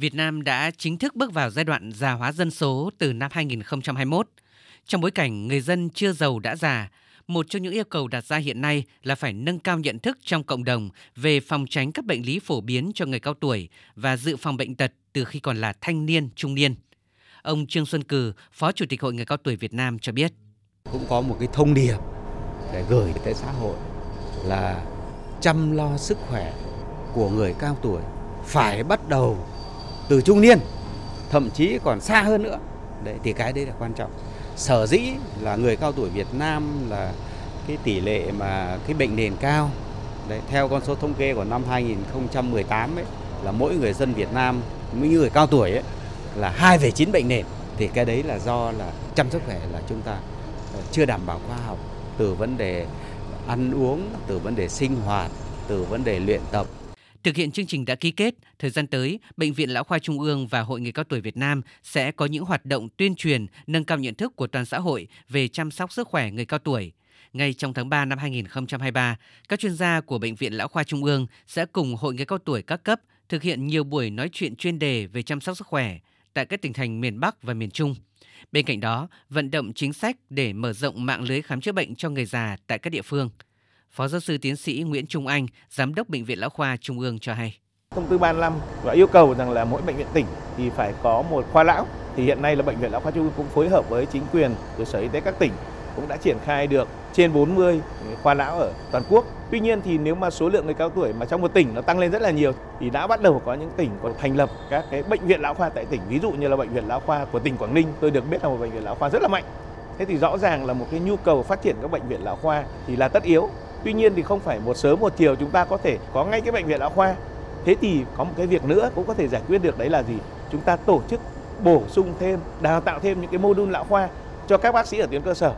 Việt Nam đã chính thức bước vào giai đoạn già hóa dân số từ năm 2021. Trong bối cảnh người dân chưa giàu đã già, một trong những yêu cầu đặt ra hiện nay là phải nâng cao nhận thức trong cộng đồng về phòng tránh các bệnh lý phổ biến cho người cao tuổi và dự phòng bệnh tật từ khi còn là thanh niên, trung niên. Ông Trương Xuân Cử, Phó Chủ tịch Hội Người Cao Tuổi Việt Nam cho biết. Cũng có một cái thông điệp để gửi tới xã hội là chăm lo sức khỏe của người cao tuổi phải bắt đầu từ trung niên, thậm chí còn xa hơn nữa. Đấy thì cái đấy là quan trọng. Sở dĩ là người cao tuổi Việt Nam là cái tỷ lệ mà cái bệnh nền cao. Đấy, theo con số thống kê của năm 2018 ấy là mỗi người dân Việt Nam, mỗi người cao tuổi ấy là 2,9 bệnh nền thì cái đấy là do là chăm sóc khỏe là chúng ta ờ, chưa đảm bảo khoa học từ vấn đề ăn uống, từ vấn đề sinh hoạt, từ vấn đề luyện tập. Thực hiện chương trình đã ký kết, thời gian tới, Bệnh viện Lão khoa Trung ương và Hội người cao tuổi Việt Nam sẽ có những hoạt động tuyên truyền, nâng cao nhận thức của toàn xã hội về chăm sóc sức khỏe người cao tuổi. Ngay trong tháng 3 năm 2023, các chuyên gia của Bệnh viện Lão khoa Trung ương sẽ cùng Hội người cao tuổi các cấp thực hiện nhiều buổi nói chuyện chuyên đề về chăm sóc sức khỏe tại các tỉnh thành miền Bắc và miền Trung. Bên cạnh đó, vận động chính sách để mở rộng mạng lưới khám chữa bệnh cho người già tại các địa phương. Phó giáo sư tiến sĩ Nguyễn Trung Anh, Giám đốc Bệnh viện Lão khoa Trung ương cho hay. Thông tư 35 và yêu cầu rằng là mỗi bệnh viện tỉnh thì phải có một khoa lão. Thì hiện nay là Bệnh viện Lão khoa Trung ương cũng phối hợp với chính quyền của Sở Y tế các tỉnh cũng đã triển khai được trên 40 khoa lão ở toàn quốc. Tuy nhiên thì nếu mà số lượng người cao tuổi mà trong một tỉnh nó tăng lên rất là nhiều thì đã bắt đầu có những tỉnh còn thành lập các cái bệnh viện lão khoa tại tỉnh. Ví dụ như là bệnh viện lão khoa của tỉnh Quảng Ninh, tôi được biết là một bệnh viện lão khoa rất là mạnh. Thế thì rõ ràng là một cái nhu cầu phát triển các bệnh viện lão khoa thì là tất yếu. Tuy nhiên thì không phải một sớm một chiều chúng ta có thể có ngay cái bệnh viện lão khoa. Thế thì có một cái việc nữa cũng có thể giải quyết được đấy là gì? Chúng ta tổ chức bổ sung thêm, đào tạo thêm những cái mô đun lão khoa cho các bác sĩ ở tuyến cơ sở